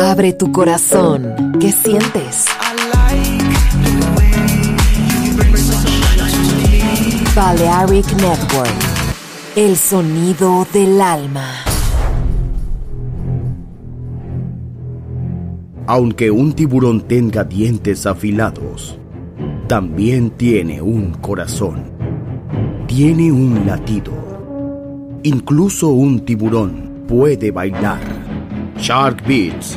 Abre tu corazón. ¿Qué sientes? Balearic Network. El sonido del alma. Aunque un tiburón tenga dientes afilados, también tiene un corazón. Tiene un latido. Incluso un tiburón puede bailar. Shark Beats,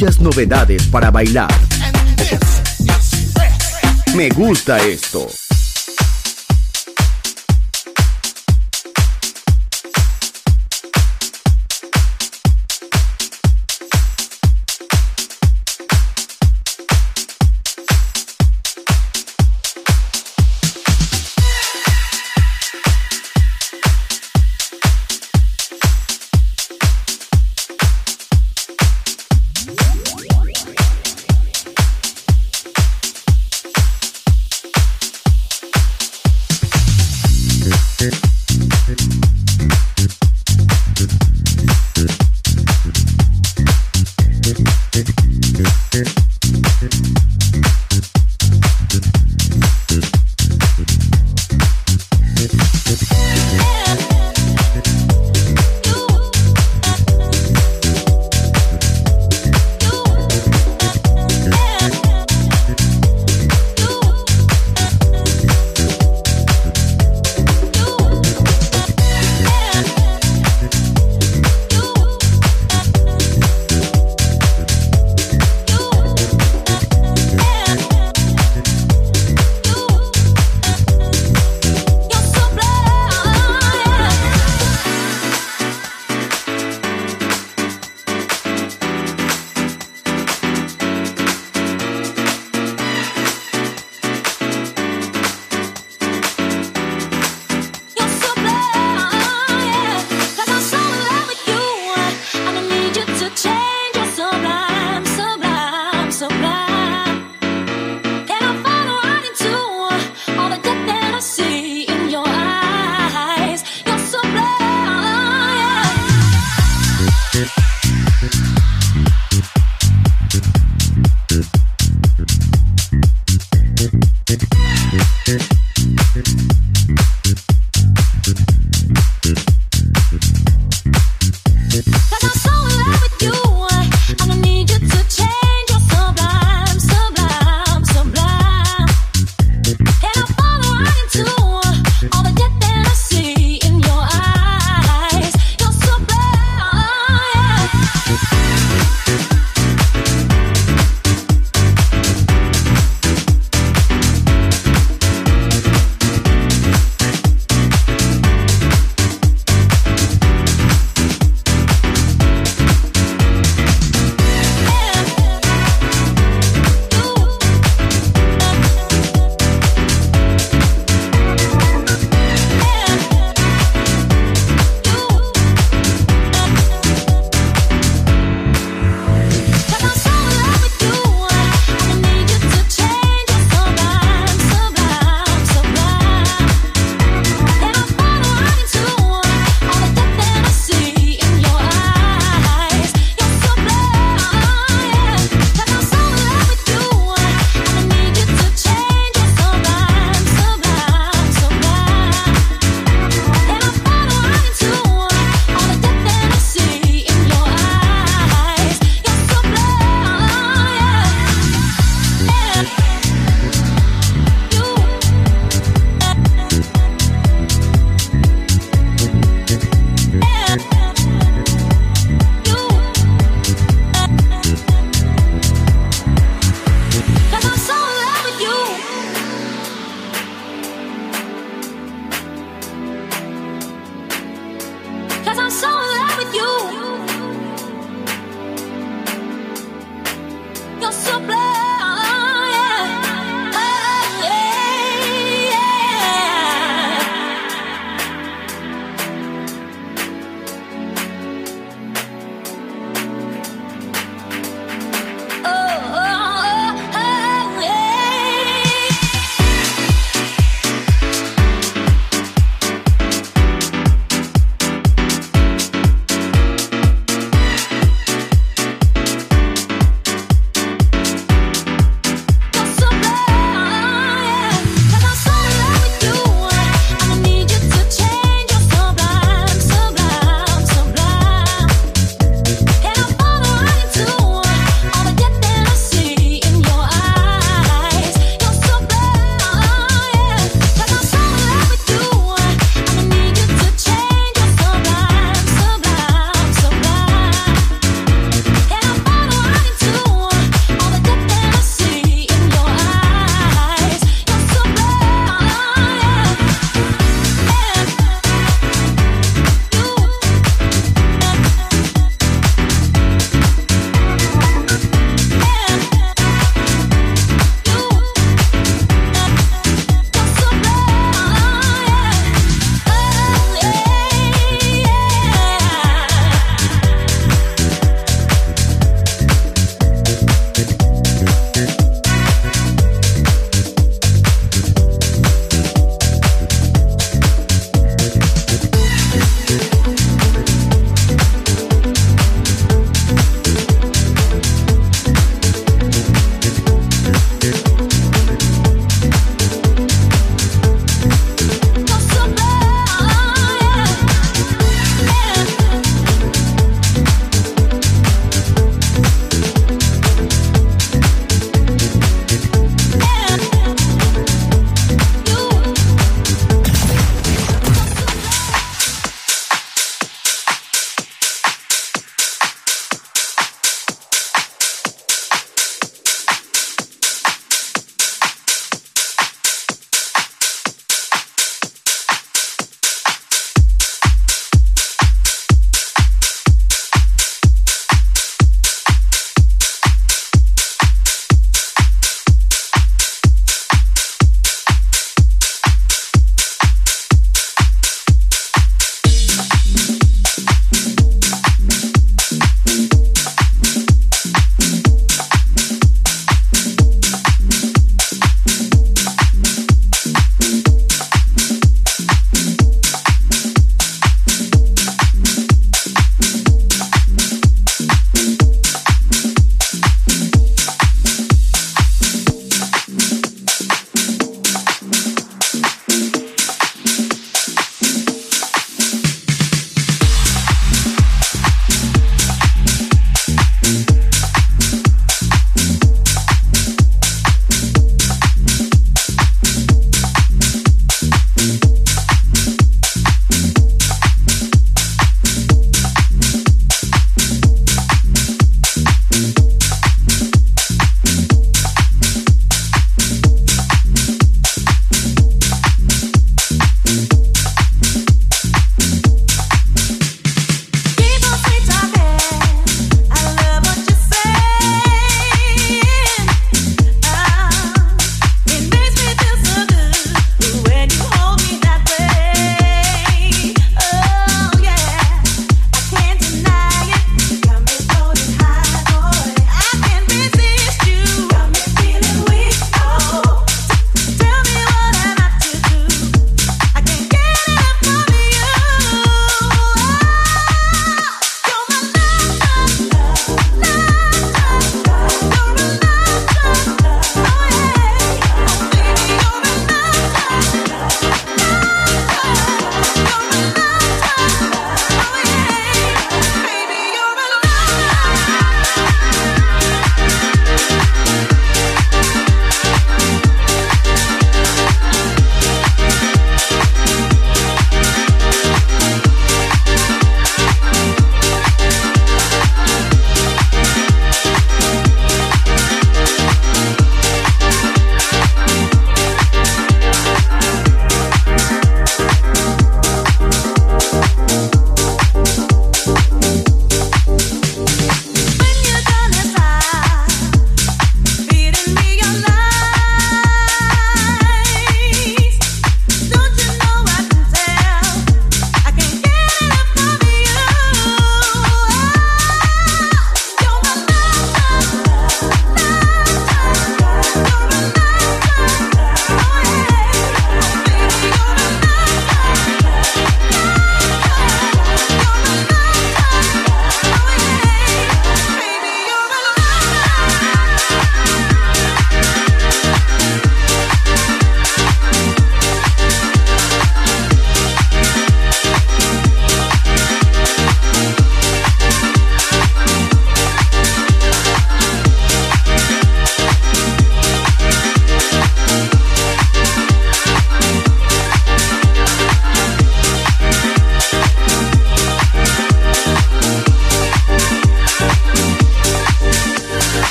Muchas novedades para bailar. Me gusta esto.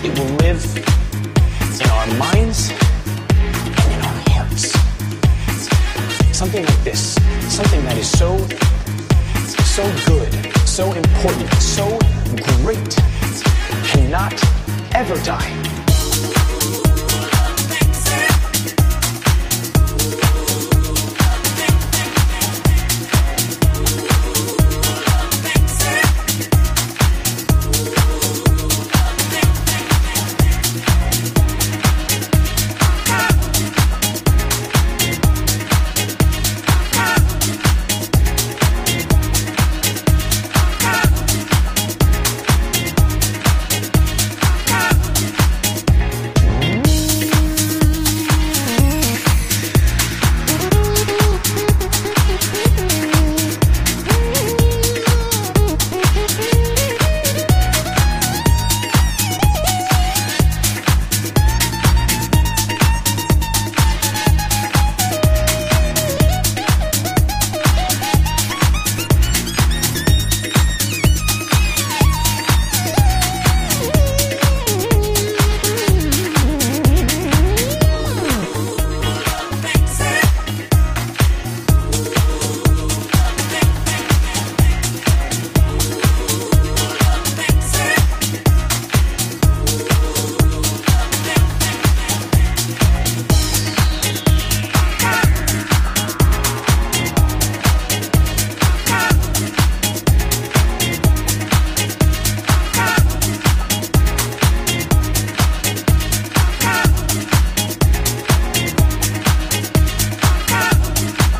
It will live in our minds and in our hearts. Something like this, something that is so, so good, so important, so great, cannot ever die.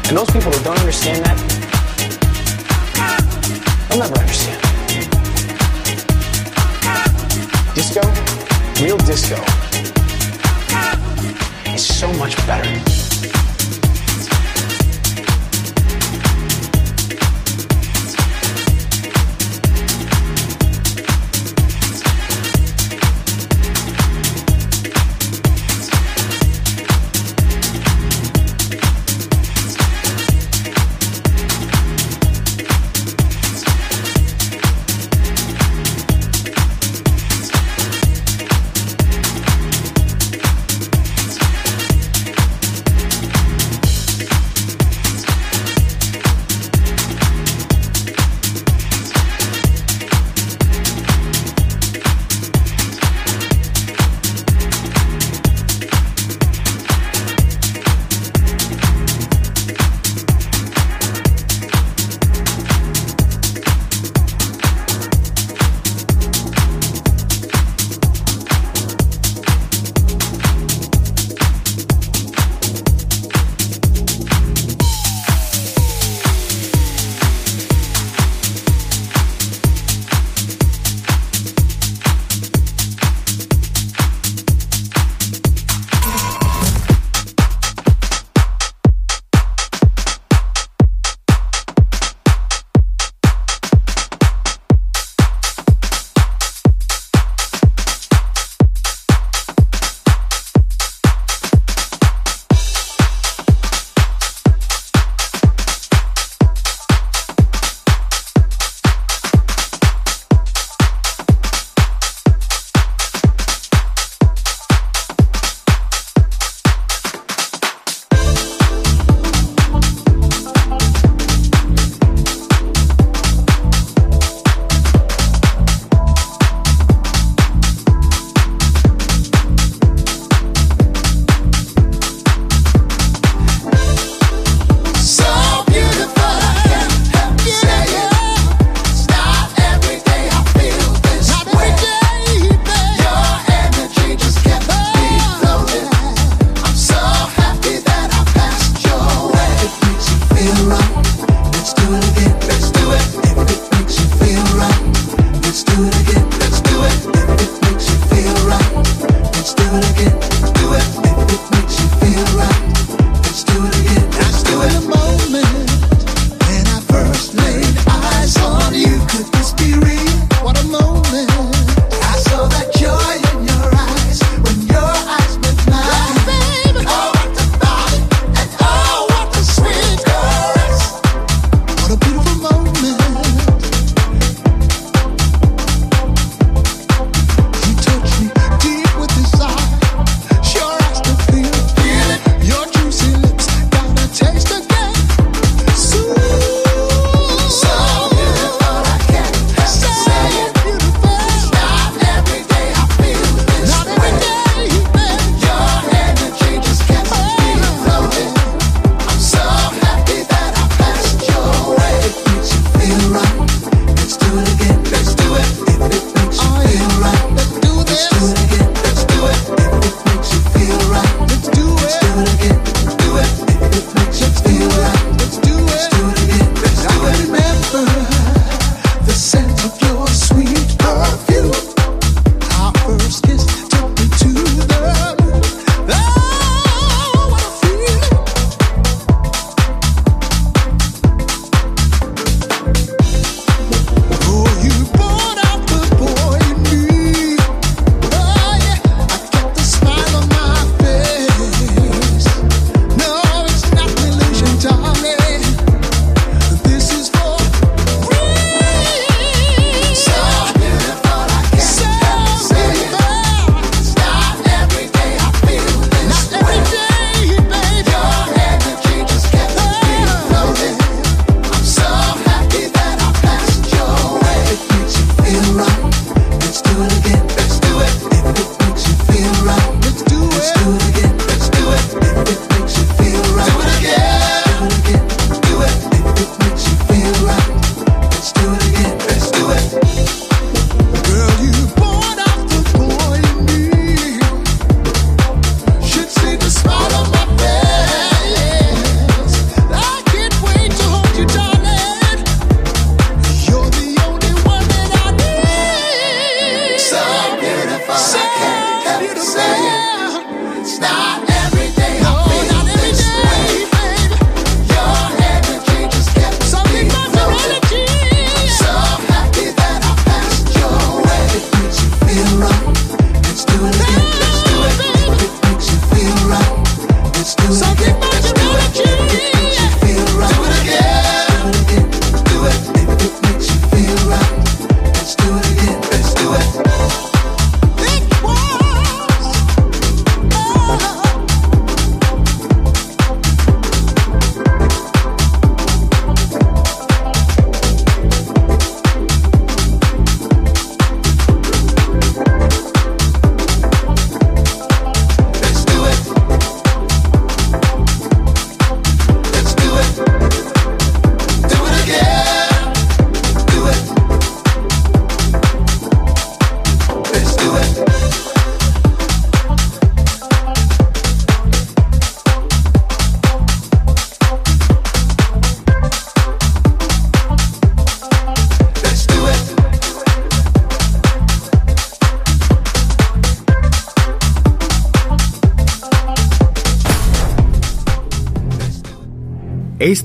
And those people who don't understand that, they'll never understand. Disco, real disco, is so much better.